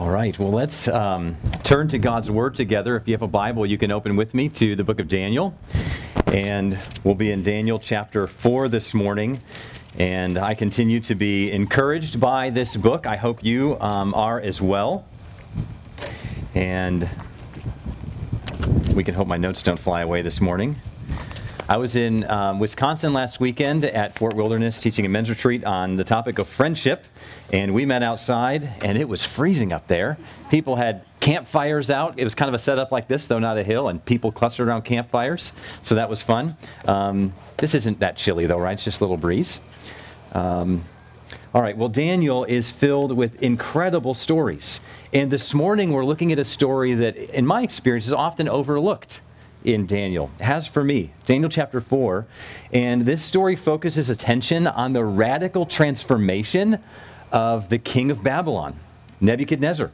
All right, well, let's um, turn to God's Word together. If you have a Bible, you can open with me to the book of Daniel. And we'll be in Daniel chapter 4 this morning. And I continue to be encouraged by this book. I hope you um, are as well. And we can hope my notes don't fly away this morning. I was in um, Wisconsin last weekend at Fort Wilderness teaching a men's retreat on the topic of friendship, and we met outside, and it was freezing up there. People had campfires out. It was kind of a setup like this, though not a hill, and people clustered around campfires, so that was fun. Um, this isn't that chilly, though, right? It's just a little breeze. Um, all right, well, Daniel is filled with incredible stories. And this morning we're looking at a story that, in my experience, is often overlooked in Daniel, has for me. Daniel chapter 4. And this story focuses attention on the radical transformation of the king of Babylon, Nebuchadnezzar.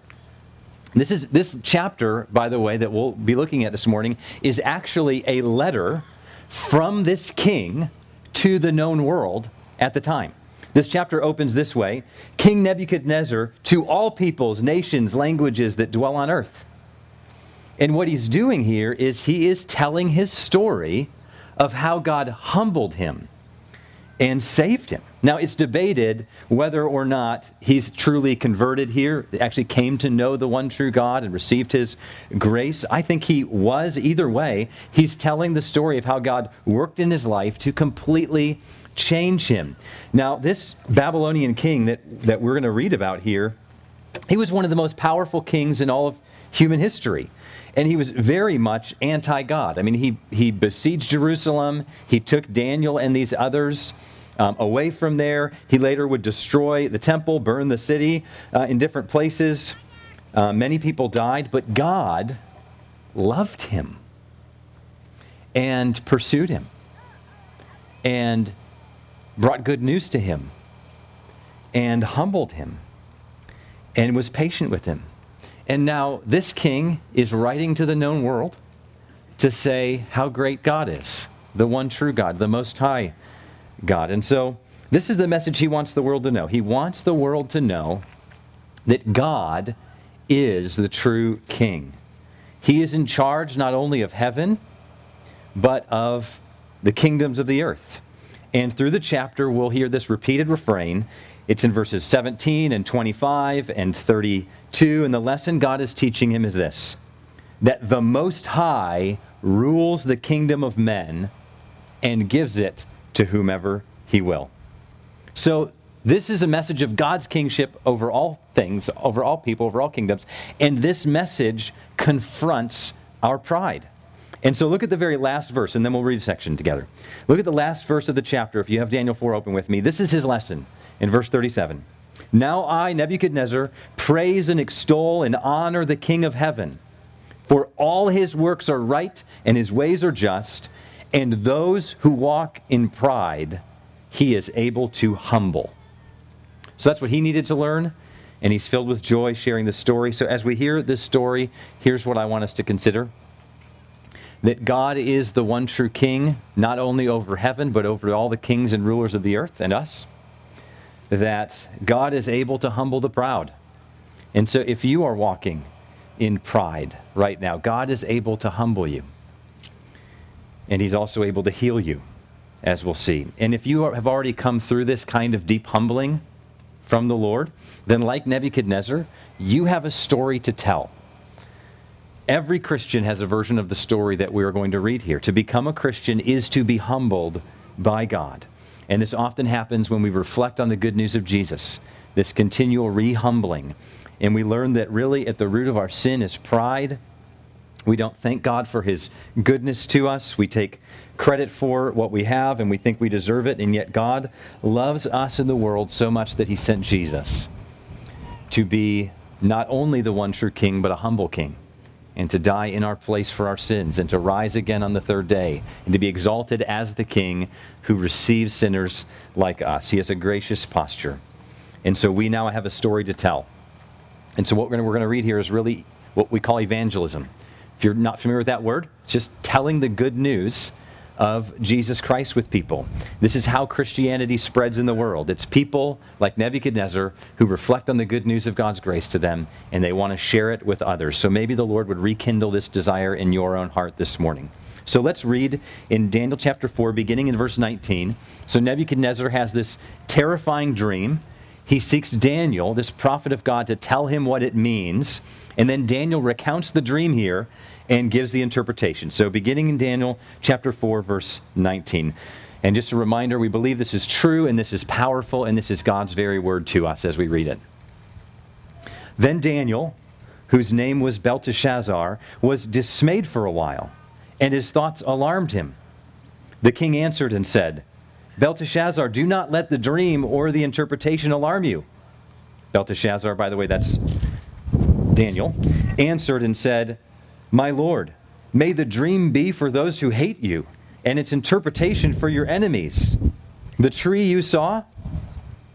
This is this chapter, by the way, that we'll be looking at this morning, is actually a letter from this king to the known world at the time. This chapter opens this way King Nebuchadnezzar to all peoples, nations, languages that dwell on earth. And what he's doing here is he is telling his story of how God humbled him and saved him. Now, it's debated whether or not he's truly converted here, actually came to know the one true God and received his grace. I think he was. Either way, he's telling the story of how God worked in his life to completely change him. Now, this Babylonian king that, that we're going to read about here, he was one of the most powerful kings in all of human history and he was very much anti God. I mean, he, he besieged Jerusalem, he took Daniel and these others. Um, away from there, he later would destroy the temple, burn the city uh, in different places. Uh, many people died, but God loved him and pursued him and brought good news to him and humbled him and was patient with him. And now this king is writing to the known world to say how great God is, the one true God, the most high God. And so this is the message he wants the world to know. He wants the world to know that God is the true king. He is in charge not only of heaven, but of the kingdoms of the earth. And through the chapter, we'll hear this repeated refrain it's in verses 17 and 25 and 32. And the lesson God is teaching him is this that the Most High rules the kingdom of men and gives it to whomever he will. So, this is a message of God's kingship over all things, over all people, over all kingdoms. And this message confronts our pride. And so look at the very last verse, and then we'll read a section together. Look at the last verse of the chapter, if you have Daniel 4 open with me. This is his lesson in verse 37. Now I, Nebuchadnezzar, praise and extol and honor the King of heaven, for all his works are right and his ways are just, and those who walk in pride he is able to humble. So that's what he needed to learn, and he's filled with joy sharing the story. So as we hear this story, here's what I want us to consider that God is the one true king, not only over heaven, but over all the kings and rulers of the earth and us that God is able to humble the proud. And so if you are walking in pride right now, God is able to humble you. And He's also able to heal you, as we'll see. And if you have already come through this kind of deep humbling from the Lord, then like Nebuchadnezzar, you have a story to tell. Every Christian has a version of the story that we are going to read here. To become a Christian is to be humbled by God. And this often happens when we reflect on the good news of Jesus, this continual rehumbling. And we learn that really at the root of our sin is pride. We don't thank God for his goodness to us. We take credit for what we have and we think we deserve it. And yet God loves us in the world so much that he sent Jesus to be not only the one true king, but a humble king and to die in our place for our sins, and to rise again on the third day, and to be exalted as the King who receives sinners like us. He has a gracious posture. And so we now have a story to tell. And so what we're going to read here is really what we call evangelism. If you're not familiar with that word, it's just telling the good news of Jesus Christ with people. This is how Christianity spreads in the world. It's people like Nebuchadnezzar who reflect on the good news of God's grace to them and they want to share it with others. So maybe the Lord would rekindle this desire in your own heart this morning. So let's read in Daniel chapter 4, beginning in verse 19. So Nebuchadnezzar has this terrifying dream. He seeks Daniel, this prophet of God, to tell him what it means. And then Daniel recounts the dream here and gives the interpretation. So, beginning in Daniel chapter 4, verse 19. And just a reminder, we believe this is true and this is powerful and this is God's very word to us as we read it. Then Daniel, whose name was Belteshazzar, was dismayed for a while, and his thoughts alarmed him. The king answered and said, Belteshazzar, do not let the dream or the interpretation alarm you. Belteshazzar, by the way, that's Daniel, answered and said, my Lord, may the dream be for those who hate you, and its interpretation for your enemies. The tree you saw,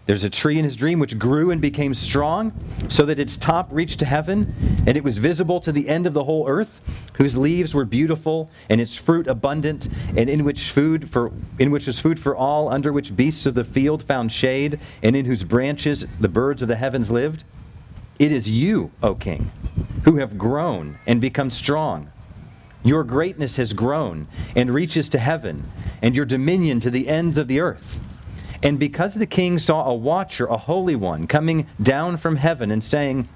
there's a tree in his dream which grew and became strong, so that its top reached to heaven, and it was visible to the end of the whole earth, whose leaves were beautiful, and its fruit abundant, and in which food for in which was food for all, under which beasts of the field found shade, and in whose branches the birds of the heavens lived. It is you, O king, who have grown and become strong. Your greatness has grown and reaches to heaven, and your dominion to the ends of the earth. And because the king saw a watcher, a holy one, coming down from heaven and saying,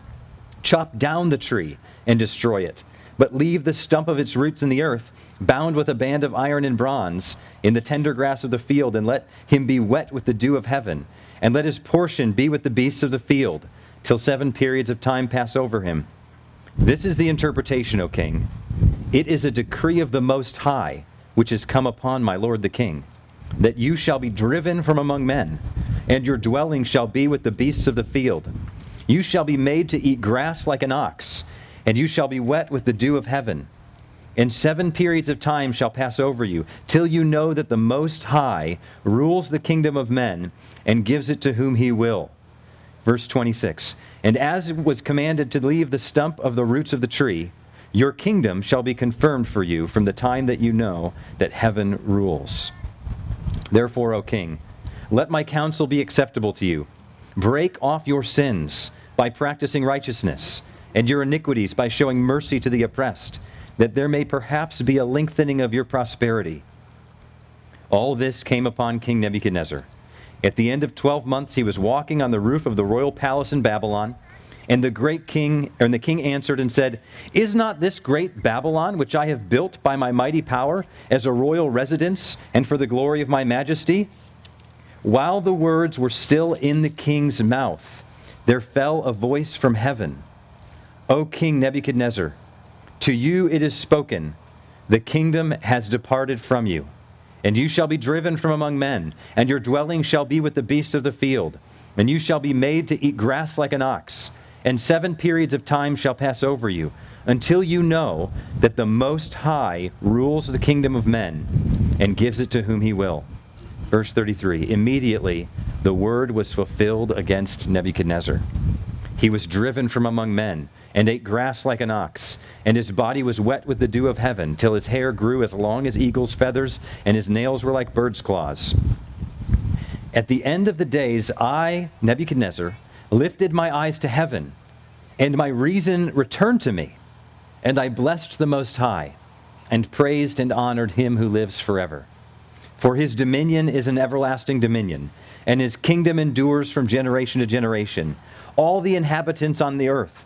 Chop down the tree and destroy it, but leave the stump of its roots in the earth, bound with a band of iron and bronze, in the tender grass of the field, and let him be wet with the dew of heaven, and let his portion be with the beasts of the field till seven periods of time pass over him. This is the interpretation, O king. It is a decree of the Most High, which has come upon my lord the king, that you shall be driven from among men, and your dwelling shall be with the beasts of the field. You shall be made to eat grass like an ox, and you shall be wet with the dew of heaven. And seven periods of time shall pass over you, till you know that the Most High rules the kingdom of men and gives it to whom he will. Verse 26 And as it was commanded to leave the stump of the roots of the tree, your kingdom shall be confirmed for you from the time that you know that heaven rules. Therefore, O king, let my counsel be acceptable to you. Break off your sins by practicing righteousness, and your iniquities by showing mercy to the oppressed, that there may perhaps be a lengthening of your prosperity. All this came upon King Nebuchadnezzar at the end of 12 months, he was walking on the roof of the royal palace in Babylon. And the great king, and the king answered and said, Is not this great Babylon, which I have built by my mighty power, as a royal residence and for the glory of my majesty? While the words were still in the king's mouth, there fell a voice from heaven O King Nebuchadnezzar, to you it is spoken, the kingdom has departed from you and you shall be driven from among men, and your dwelling shall be with the beasts of the field, and you shall be made to eat grass like an ox, and seven periods of time shall pass over you, until you know that the Most High rules the kingdom of men and gives it to whom he will. Verse 33 Immediately the word was fulfilled against Nebuchadnezzar. He was driven from among men and ate grass like an ox, and his body was wet with the dew of heaven, till his hair grew as long as eagle's feathers, and his nails were like bird's claws. At the end of the days, I, Nebuchadnezzar, lifted my eyes to heaven, and my reason returned to me, and I blessed the Most High, and praised and honored him who lives forever. For his dominion is an everlasting dominion, and his kingdom endures from generation to generation. All the inhabitants on the earth,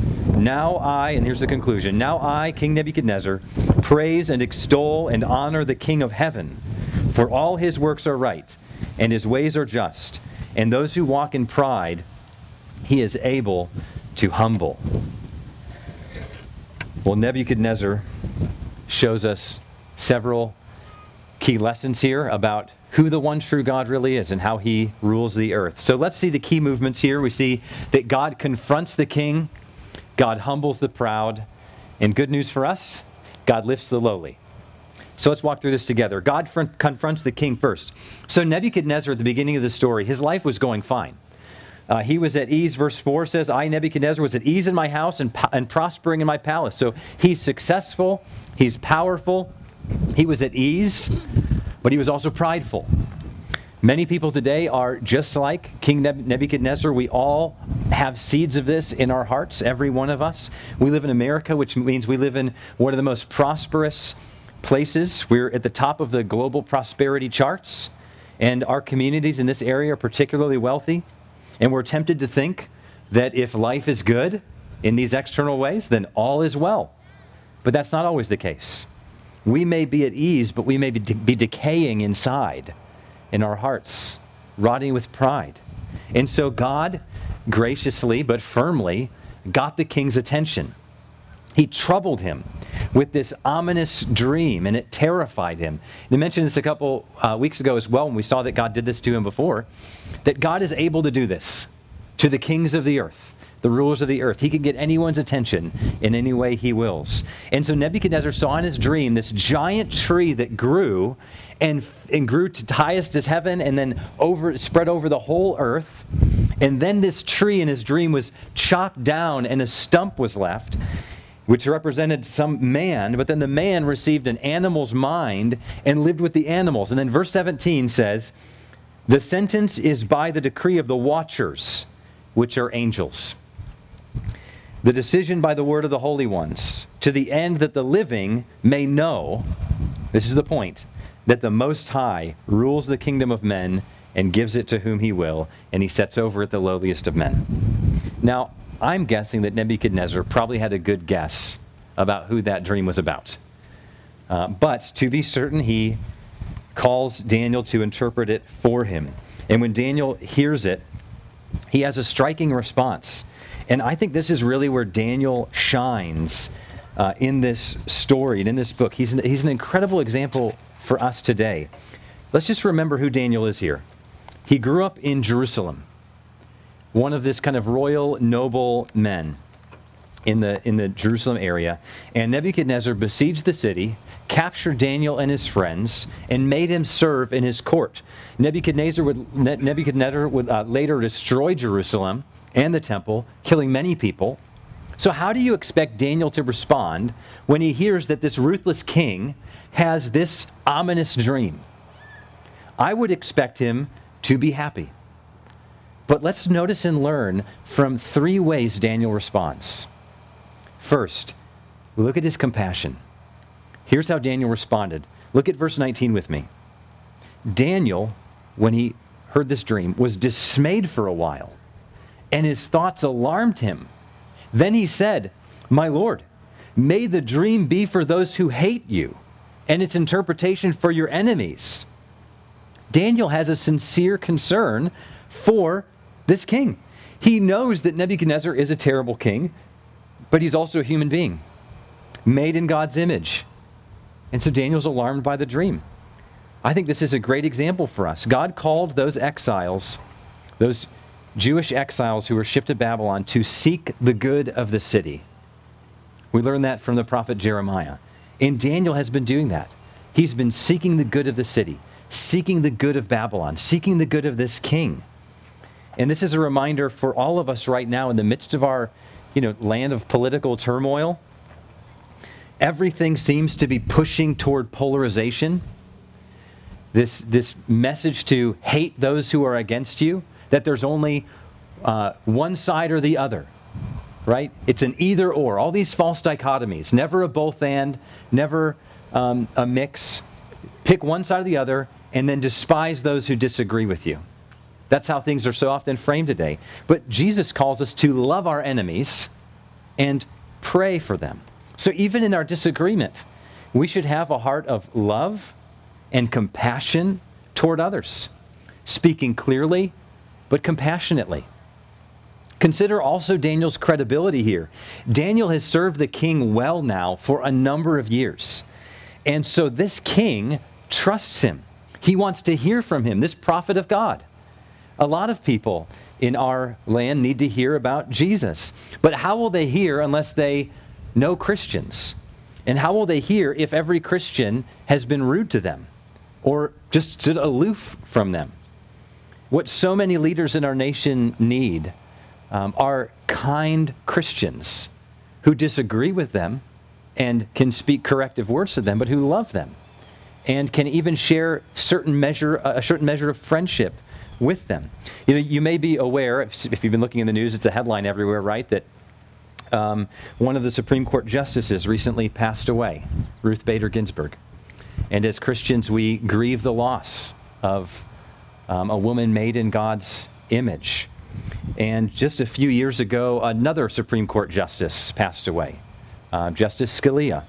Now I, and here's the conclusion now I, King Nebuchadnezzar, praise and extol and honor the King of heaven, for all his works are right, and his ways are just, and those who walk in pride, he is able to humble. Well, Nebuchadnezzar shows us several key lessons here about who the one true God really is and how he rules the earth. So let's see the key movements here. We see that God confronts the king, God humbles the proud, and good news for us, God lifts the lowly. So let's walk through this together. God fr- confronts the king first. So Nebuchadnezzar, at the beginning of the story, his life was going fine. Uh, he was at ease. Verse 4 says, I, Nebuchadnezzar, was at ease in my house and, po- and prospering in my palace. So he's successful, he's powerful, he was at ease, but he was also prideful. Many people today are just like King Nebuchadnezzar. We all have seeds of this in our hearts, every one of us. We live in America, which means we live in one of the most prosperous places. We're at the top of the global prosperity charts, and our communities in this area are particularly wealthy. And we're tempted to think that if life is good in these external ways, then all is well. But that's not always the case. We may be at ease, but we may be, de- be decaying inside in our hearts, rotting with pride. And so God graciously but firmly got the king's attention. He troubled him with this ominous dream, and it terrified him. They mentioned this a couple uh, weeks ago as well when we saw that God did this to him before. That God is able to do this to the kings of the earth, the rulers of the earth. He can get anyone's attention in any way he wills. And so Nebuchadnezzar saw in his dream this giant tree that grew and, and grew to highest as heaven and then over, spread over the whole earth. And then this tree in his dream was chopped down and a stump was left which represented some man, but then the man received an animal's mind and lived with the animals. And then verse 17 says, The sentence is by the decree of the watchers, which are angels. The decision by the word of the holy ones, to the end that the living may know, this is the point, that the Most High rules the kingdom of men and gives it to whom he will, and he sets over it the lowliest of men. Now, I'm guessing that Nebuchadnezzar probably had a good guess about who that dream was about. Uh, but to be certain, he calls Daniel to interpret it for him. And when Daniel hears it, he has a striking response. And I think this is really where Daniel shines uh, in this story and in this book. He's an, he's an incredible example for us today. Let's just remember who Daniel is here. He grew up in Jerusalem one of this kind of royal noble men in the, in the Jerusalem area. And Nebuchadnezzar besieged the city, captured Daniel and his friends, and made him serve in his court. Nebuchadnezzar would, Nebuchadnezzar would uh, later destroy Jerusalem and the temple, killing many people. So, how do you expect Daniel to respond when he hears that this ruthless king has this ominous dream? I would expect him to be happy. But let's notice and learn from three ways Daniel responds. First, look at his compassion. Here's how Daniel responded. Look at verse 19 with me. Daniel, when he heard this dream, was dismayed for a while, and his thoughts alarmed him. Then he said, My Lord, may the dream be for those who hate you, and its interpretation for your enemies. Daniel has a sincere concern for this king. He knows that Nebuchadnezzar is a terrible king, but he's also a human being, made in God's image. And so Daniel's alarmed by the dream. I think this is a great example for us. God called those exiles, those Jewish exiles who were shipped to Babylon, to seek the good of the city. We learn that from the prophet Jeremiah. And Daniel has been doing that. He's been seeking the good of the city, seeking the good of Babylon, seeking the good of this king. And this is a reminder for all of us right now in the midst of our, you know, land of political turmoil. Everything seems to be pushing toward polarization. This, this message to hate those who are against you, that there's only uh, one side or the other, right? It's an either or. All these false dichotomies, never a both and, never um, a mix. Pick one side or the other, and then despise those who disagree with you. That's how things are so often framed today. But Jesus calls us to love our enemies and pray for them. So even in our disagreement, we should have a heart of love and compassion toward others, speaking clearly but compassionately. Consider also Daniel's credibility here. Daniel has served the king well now for a number of years. And so this king trusts him. He wants to hear from him, this prophet of God. A lot of people in our land need to hear about Jesus. But how will they hear unless they know Christians? And how will they hear if every Christian has been rude to them or just stood aloof from them? What so many leaders in our nation need um, are kind Christians who disagree with them and can speak corrective words to them, but who love them and can even share certain measure, a certain measure of friendship with them. You know, you may be aware, if, if you've been looking in the news, it's a headline everywhere, right, that um, one of the Supreme Court justices recently passed away, Ruth Bader Ginsburg. And as Christians, we grieve the loss of um, a woman made in God's image. And just a few years ago, another Supreme Court justice passed away, uh, Justice Scalia.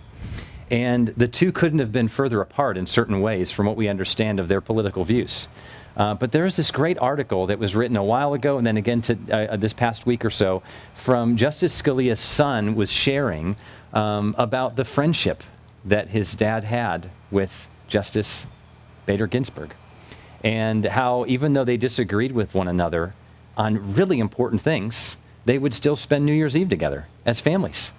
And the two couldn't have been further apart in certain ways from what we understand of their political views. Uh, but there is this great article that was written a while ago, and then again to, uh, uh, this past week or so, from Justice Scalia's son was sharing um, about the friendship that his dad had with Justice Bader Ginsburg, and how even though they disagreed with one another on really important things, they would still spend New Year's Eve together as families.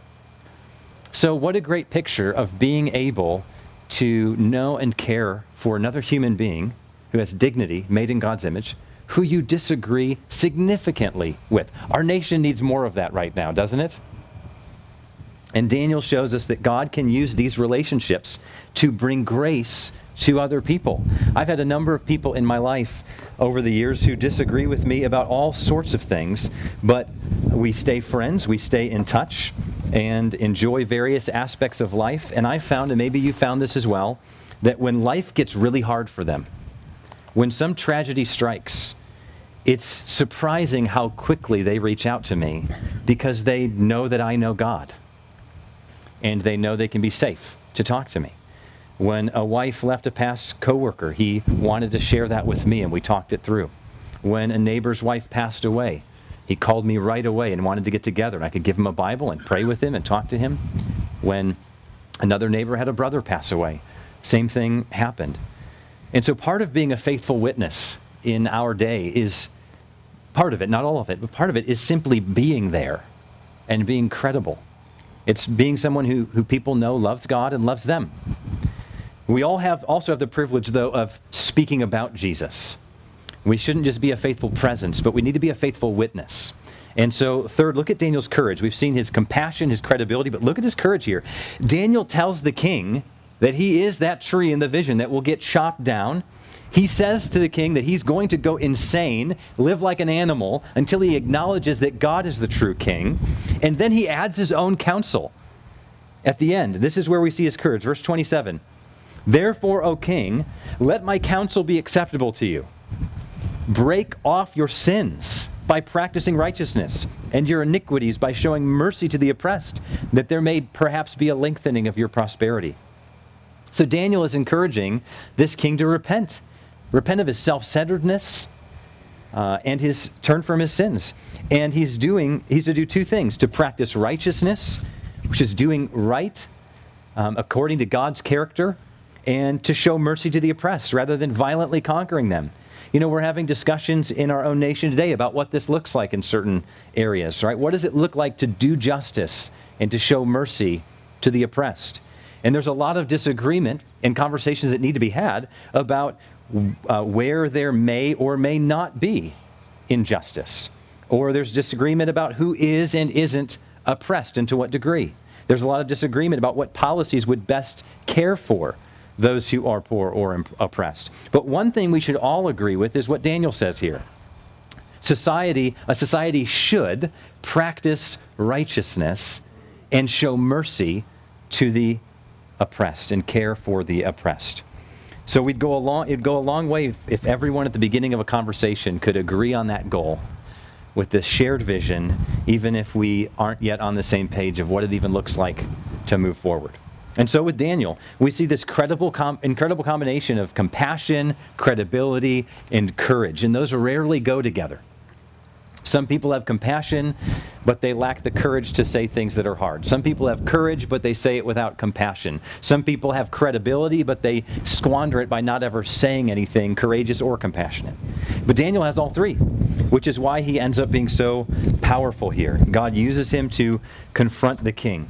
So, what a great picture of being able to know and care for another human being who has dignity, made in God's image, who you disagree significantly with. Our nation needs more of that right now, doesn't it? And Daniel shows us that God can use these relationships to bring grace to other people. I've had a number of people in my life over the years who disagree with me about all sorts of things, but we stay friends, we stay in touch, and enjoy various aspects of life. And I found, and maybe you found this as well, that when life gets really hard for them, when some tragedy strikes, it's surprising how quickly they reach out to me because they know that I know God and they know they can be safe to talk to me. When a wife left a past coworker, he wanted to share that with me and we talked it through. When a neighbor's wife passed away, he called me right away and wanted to get together and I could give him a Bible and pray with him and talk to him. When another neighbor had a brother pass away, same thing happened. And so part of being a faithful witness in our day is part of it, not all of it, but part of it is simply being there and being credible. It's being someone who, who people know loves God and loves them. We all have also have the privilege, though, of speaking about Jesus. We shouldn't just be a faithful presence, but we need to be a faithful witness. And so, third, look at Daniel's courage. We've seen his compassion, his credibility, but look at his courage here. Daniel tells the king that he is that tree in the vision that will get chopped down. He says to the king that he's going to go insane, live like an animal, until he acknowledges that God is the true king. And then he adds his own counsel at the end. This is where we see his courage. Verse 27 Therefore, O king, let my counsel be acceptable to you. Break off your sins by practicing righteousness, and your iniquities by showing mercy to the oppressed, that there may perhaps be a lengthening of your prosperity. So Daniel is encouraging this king to repent, repent of his self centeredness. Uh, and his turn from his sins. And he's doing, he's to do two things to practice righteousness, which is doing right um, according to God's character, and to show mercy to the oppressed rather than violently conquering them. You know, we're having discussions in our own nation today about what this looks like in certain areas, right? What does it look like to do justice and to show mercy to the oppressed? And there's a lot of disagreement and conversations that need to be had about uh, where there may or may not be injustice. Or there's disagreement about who is and isn't oppressed and to what degree. There's a lot of disagreement about what policies would best care for those who are poor or oppressed. But one thing we should all agree with is what Daniel says here. Society, a society should practice righteousness and show mercy to the oppressed and care for the oppressed. So we'd go a long, it'd go a long way if, if everyone at the beginning of a conversation could agree on that goal with this shared vision, even if we aren't yet on the same page of what it even looks like to move forward. And so with Daniel, we see this credible com- incredible combination of compassion, credibility, and courage, and those rarely go together. Some people have compassion, but they lack the courage to say things that are hard. Some people have courage, but they say it without compassion. Some people have credibility, but they squander it by not ever saying anything courageous or compassionate. But Daniel has all three, which is why he ends up being so powerful here. God uses him to confront the king.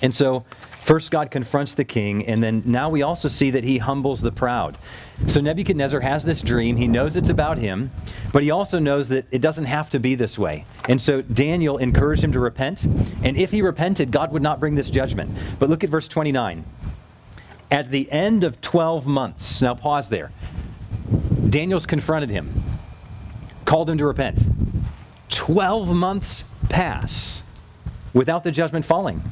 And so, first God confronts the king, and then now we also see that he humbles the proud. So Nebuchadnezzar has this dream. He knows it's about him, but he also knows that it doesn't have to be this way. And so Daniel encouraged him to repent, and if he repented, God would not bring this judgment. But look at verse 29. At the end of 12 months, now pause there. Daniel's confronted him, called him to repent. 12 months pass without the judgment falling.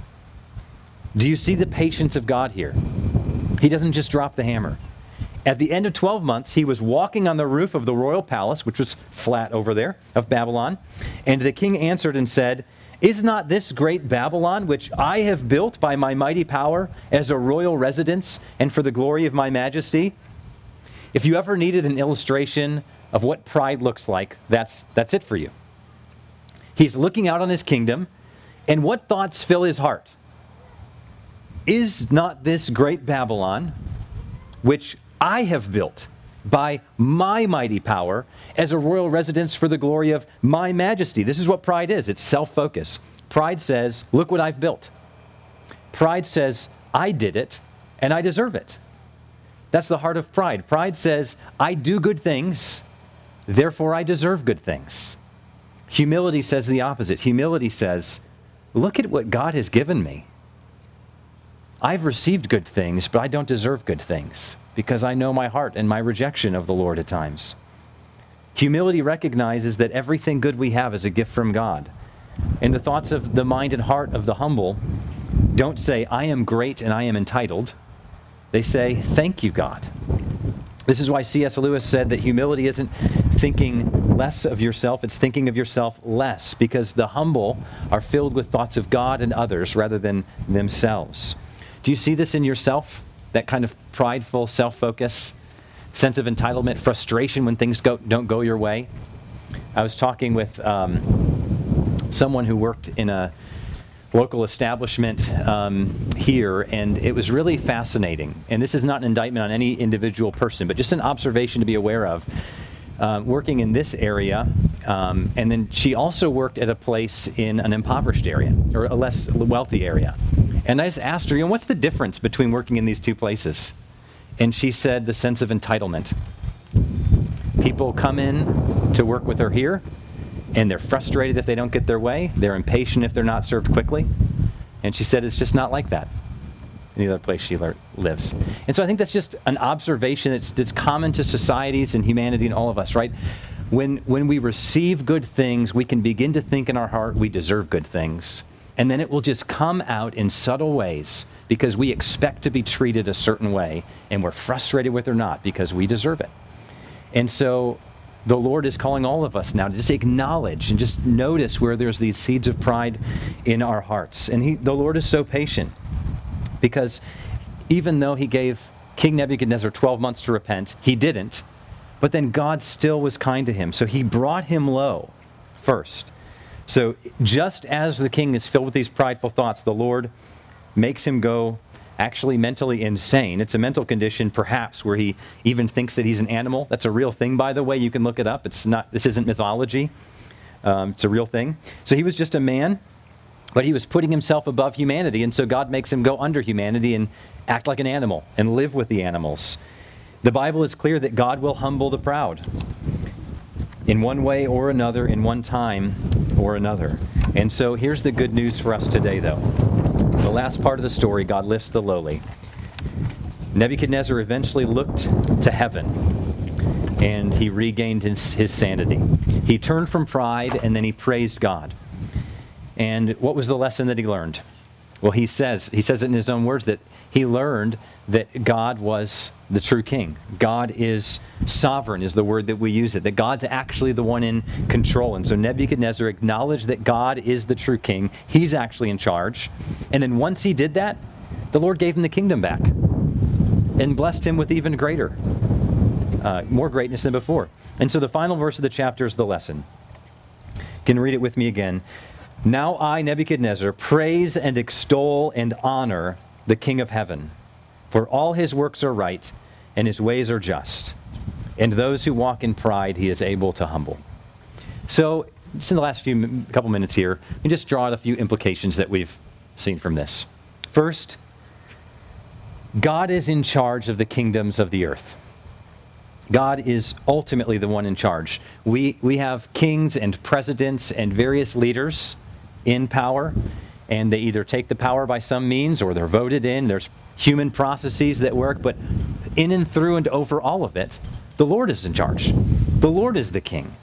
Do you see the patience of God here? He doesn't just drop the hammer. At the end of 12 months, he was walking on the roof of the royal palace, which was flat over there, of Babylon. And the king answered and said, Is not this great Babylon, which I have built by my mighty power, as a royal residence and for the glory of my majesty? If you ever needed an illustration of what pride looks like, that's, that's it for you. He's looking out on his kingdom, and what thoughts fill his heart? Is not this great Babylon, which I have built by my mighty power as a royal residence for the glory of my majesty? This is what pride is it's self focus. Pride says, Look what I've built. Pride says, I did it and I deserve it. That's the heart of pride. Pride says, I do good things, therefore I deserve good things. Humility says the opposite. Humility says, Look at what God has given me. I've received good things, but I don't deserve good things because I know my heart and my rejection of the Lord at times. Humility recognizes that everything good we have is a gift from God. And the thoughts of the mind and heart of the humble don't say, I am great and I am entitled. They say, Thank you, God. This is why C.S. Lewis said that humility isn't thinking less of yourself, it's thinking of yourself less, because the humble are filled with thoughts of God and others rather than themselves. Do you see this in yourself? That kind of prideful self focus, sense of entitlement, frustration when things go, don't go your way? I was talking with um, someone who worked in a local establishment um, here, and it was really fascinating. And this is not an indictment on any individual person, but just an observation to be aware of. Uh, working in this area, um, and then she also worked at a place in an impoverished area or a less wealthy area. And I just asked her, you know, what's the difference between working in these two places? And she said the sense of entitlement. People come in to work with her here, and they're frustrated if they don't get their way. They're impatient if they're not served quickly. And she said it's just not like that in the other place she lives. And so I think that's just an observation that's, that's common to societies and humanity and all of us, right? When, when we receive good things, we can begin to think in our heart we deserve good things. And then it will just come out in subtle ways because we expect to be treated a certain way and we're frustrated with it or not because we deserve it. And so the Lord is calling all of us now to just acknowledge and just notice where there's these seeds of pride in our hearts. And he, the Lord is so patient because even though he gave King Nebuchadnezzar 12 months to repent, he didn't. But then God still was kind to him. So he brought him low first. So, just as the king is filled with these prideful thoughts, the Lord makes him go actually mentally insane. It's a mental condition, perhaps, where he even thinks that he's an animal. That's a real thing, by the way. You can look it up. It's not. This isn't mythology. Um, it's a real thing. So he was just a man, but he was putting himself above humanity, and so God makes him go under humanity and act like an animal and live with the animals. The Bible is clear that God will humble the proud in one way or another, in one time or another. And so here's the good news for us today, though. The last part of the story, God lifts the lowly. Nebuchadnezzar eventually looked to heaven and he regained his, his sanity. He turned from pride and then he praised God. And what was the lesson that he learned? Well, he says, he says it in his own words that he learned that God was the true king. God is sovereign, is the word that we use it, that God's actually the one in control. And so Nebuchadnezzar acknowledged that God is the true king. He's actually in charge. And then once he did that, the Lord gave him the kingdom back and blessed him with even greater, uh, more greatness than before. And so the final verse of the chapter is the lesson. You can read it with me again. Now I, Nebuchadnezzar, praise and extol and honor the King of heaven, for all his works are right and his ways are just. And those who walk in pride he is able to humble. So, just in the last few couple minutes here, let me just draw out a few implications that we've seen from this. First, God is in charge of the kingdoms of the earth. God is ultimately the one in charge. We, we have kings and presidents and various leaders in power, and they either take the power by some means or they're voted in. There's human processes that work, but in and through and over all of it, the Lord is in charge. The Lord is the king.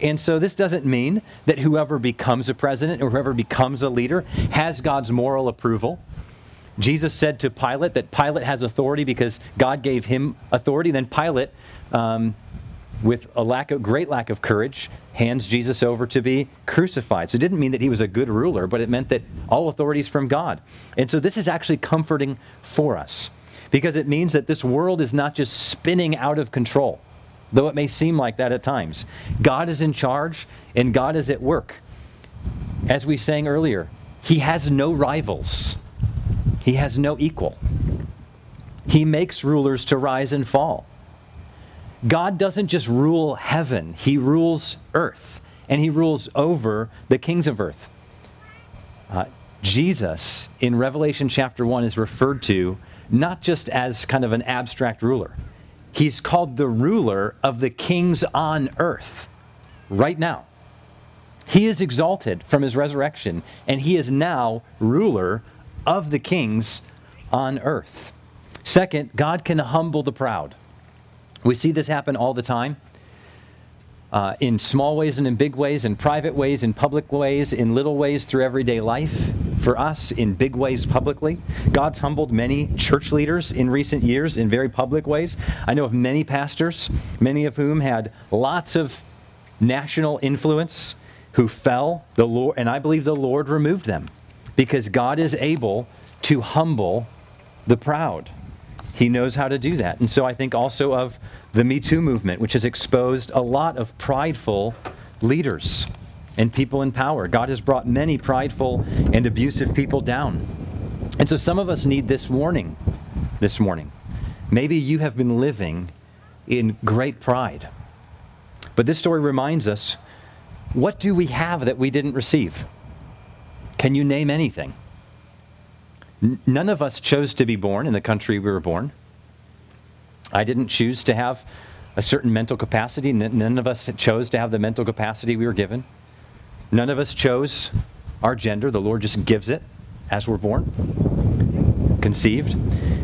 And so this doesn't mean that whoever becomes a president or whoever becomes a leader has God's moral approval. Jesus said to Pilate that Pilate has authority because God gave him authority. Then Pilate, um, with a lack of great lack of courage, hands Jesus over to be crucified. So it didn't mean that he was a good ruler, but it meant that all authority is from God. And so this is actually comforting for us because it means that this world is not just spinning out of control though it may seem like that at times. God is in charge and God is at work. As we sang earlier, He has no rivals, He has no equal. He makes rulers to rise and fall. God doesn't just rule heaven, He rules earth, and He rules over the kings of earth. Uh, Jesus in Revelation chapter 1 is referred to not just as kind of an abstract ruler He's called the ruler of the kings on earth right now. He is exalted from his resurrection, and he is now ruler of the kings on earth. Second, God can humble the proud. We see this happen all the time uh, in small ways and in big ways, in private ways, in public ways, in little ways through everyday life. For us, in big ways publicly. God's humbled many church leaders in recent years in very public ways. I know of many pastors, many of whom had lots of national influence, who fell, the Lord, and I believe the Lord removed them because God is able to humble the proud. He knows how to do that. And so I think also of the Me Too movement, which has exposed a lot of prideful leaders and people in power. God has brought many prideful and abusive people down. And so some of us need this warning this morning. Maybe you have been living in great pride. But this story reminds us what do we have that we didn't receive? Can you name anything? None of us chose to be born in the country we were born. I didn't choose to have a certain mental capacity. None of us chose to have the mental capacity we were given. None of us chose our gender. The Lord just gives it as we're born, conceived.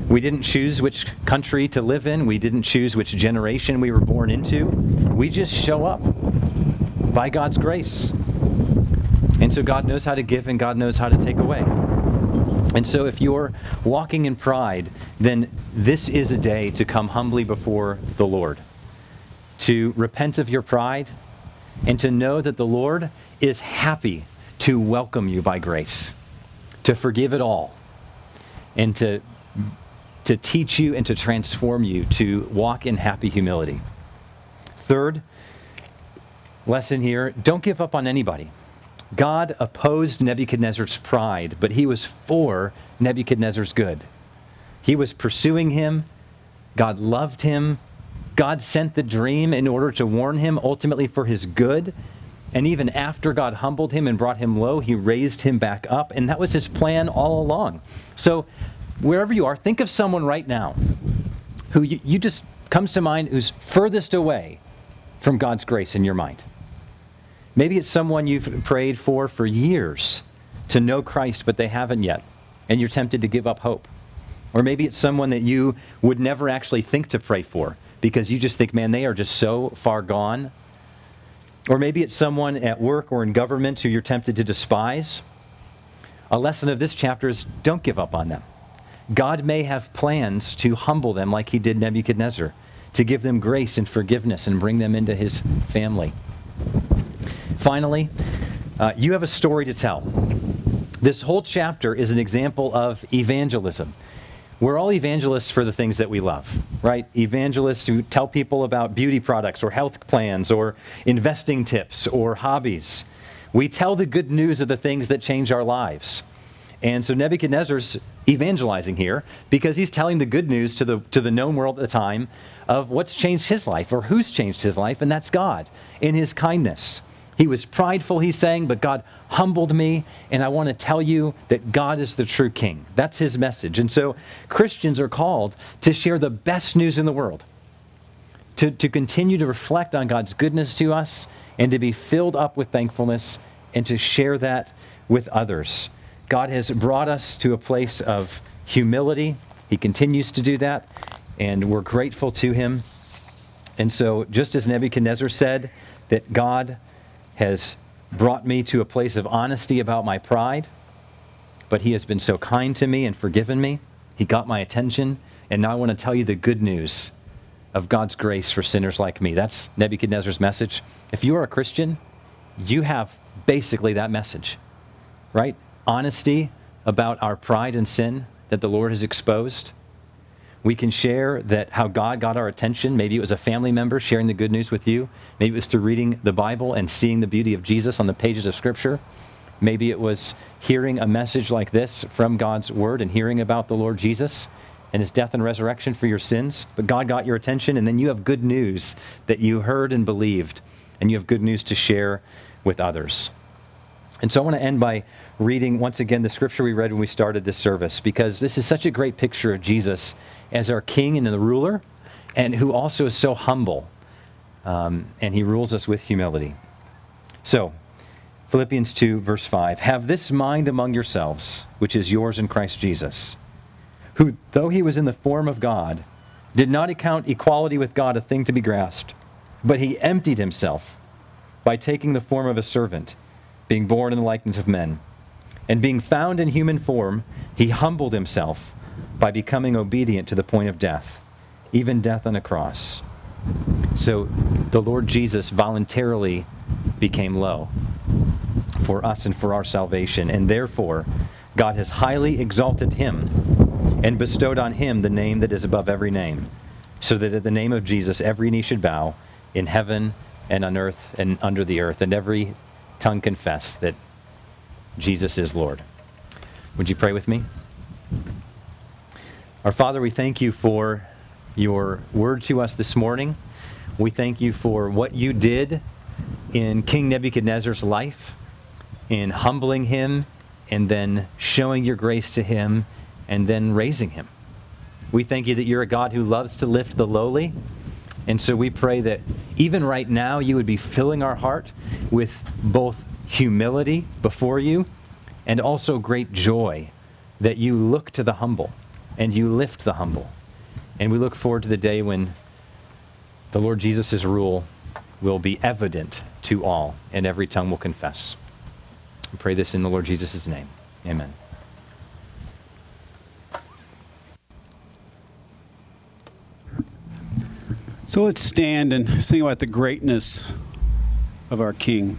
We didn't choose which country to live in. We didn't choose which generation we were born into. We just show up by God's grace. And so God knows how to give and God knows how to take away. And so, if you're walking in pride, then this is a day to come humbly before the Lord, to repent of your pride, and to know that the Lord is happy to welcome you by grace, to forgive it all, and to, to teach you and to transform you to walk in happy humility. Third lesson here don't give up on anybody. God opposed Nebuchadnezzar's pride, but he was for Nebuchadnezzar's good. He was pursuing him. God loved him. God sent the dream in order to warn him, ultimately for his good. And even after God humbled him and brought him low, he raised him back up. And that was his plan all along. So, wherever you are, think of someone right now who you, you just comes to mind who's furthest away from God's grace in your mind. Maybe it's someone you've prayed for for years to know Christ, but they haven't yet, and you're tempted to give up hope. Or maybe it's someone that you would never actually think to pray for because you just think, man, they are just so far gone. Or maybe it's someone at work or in government who you're tempted to despise. A lesson of this chapter is don't give up on them. God may have plans to humble them like he did Nebuchadnezzar, to give them grace and forgiveness and bring them into his family. Finally, uh, you have a story to tell. This whole chapter is an example of evangelism. We're all evangelists for the things that we love, right? Evangelists who tell people about beauty products or health plans or investing tips or hobbies. We tell the good news of the things that change our lives. And so Nebuchadnezzar's evangelizing here because he's telling the good news to the, to the known world at the time of what's changed his life or who's changed his life, and that's God in his kindness. He was prideful, he's saying, but God humbled me, and I want to tell you that God is the true king. That's his message. And so Christians are called to share the best news in the world, to, to continue to reflect on God's goodness to us, and to be filled up with thankfulness, and to share that with others. God has brought us to a place of humility. He continues to do that, and we're grateful to him. And so, just as Nebuchadnezzar said that God has brought me to a place of honesty about my pride, but he has been so kind to me and forgiven me, he got my attention, and now I want to tell you the good news of God's grace for sinners like me. That's Nebuchadnezzar's message. If you are a Christian, you have basically that message, right? Honesty about our pride and sin that the Lord has exposed we can share that how God got our attention. Maybe it was a family member sharing the good news with you. Maybe it was through reading the Bible and seeing the beauty of Jesus on the pages of Scripture. Maybe it was hearing a message like this from God's Word and hearing about the Lord Jesus and his death and resurrection for your sins. But God got your attention, and then you have good news that you heard and believed, and you have good news to share with others. And so I want to end by reading once again the scripture we read when we started this service, because this is such a great picture of Jesus as our king and the ruler, and who also is so humble. Um, and he rules us with humility. So, Philippians 2, verse 5 Have this mind among yourselves, which is yours in Christ Jesus, who, though he was in the form of God, did not account equality with God a thing to be grasped, but he emptied himself by taking the form of a servant, being born in the likeness of men. And being found in human form, he humbled himself by becoming obedient to the point of death, even death on a cross. So the Lord Jesus voluntarily became low for us and for our salvation, and therefore God has highly exalted him and bestowed on him the name that is above every name, so that at the name of Jesus every knee should bow in heaven and on earth and under the earth, and every tongue confess that Jesus is Lord. Would you pray with me? Our Father, we thank you for your word to us this morning. We thank you for what you did in King Nebuchadnezzar's life, in humbling him and then showing your grace to him and then raising him. We thank you that you're a God who loves to lift the lowly. And so we pray that even right now you would be filling our heart with both humility before you and also great joy that you look to the humble and you lift the humble. And we look forward to the day when the Lord Jesus' rule will be evident to all, and every tongue will confess. We pray this in the Lord Jesus' name. Amen. So let's stand and sing about the greatness of our King.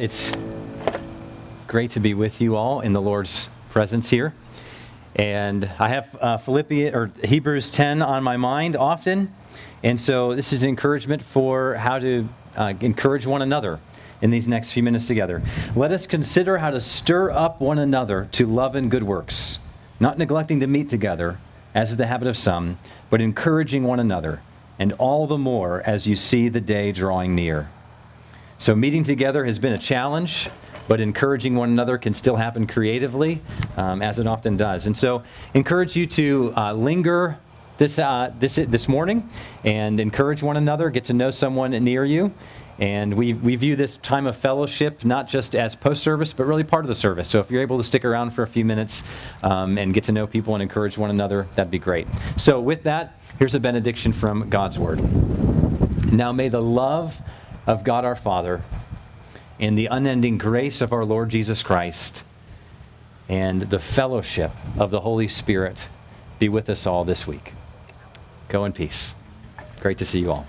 it's great to be with you all in the Lord's presence here. And I have uh, Philippians or Hebrews 10 on my mind often. And so this is encouragement for how to uh, encourage one another in these next few minutes together. Let us consider how to stir up one another to love and good works, not neglecting to meet together, as is the habit of some, but encouraging one another, and all the more as you see the day drawing near. So, meeting together has been a challenge, but encouraging one another can still happen creatively, um, as it often does. And so, encourage you to uh, linger this, uh, this, this morning and encourage one another, get to know someone near you. And we, we view this time of fellowship not just as post service, but really part of the service. So if you're able to stick around for a few minutes um, and get to know people and encourage one another, that'd be great. So, with that, here's a benediction from God's Word. Now, may the love of God our Father in the unending grace of our Lord Jesus Christ and the fellowship of the Holy Spirit be with us all this week. Go in peace. Great to see you all.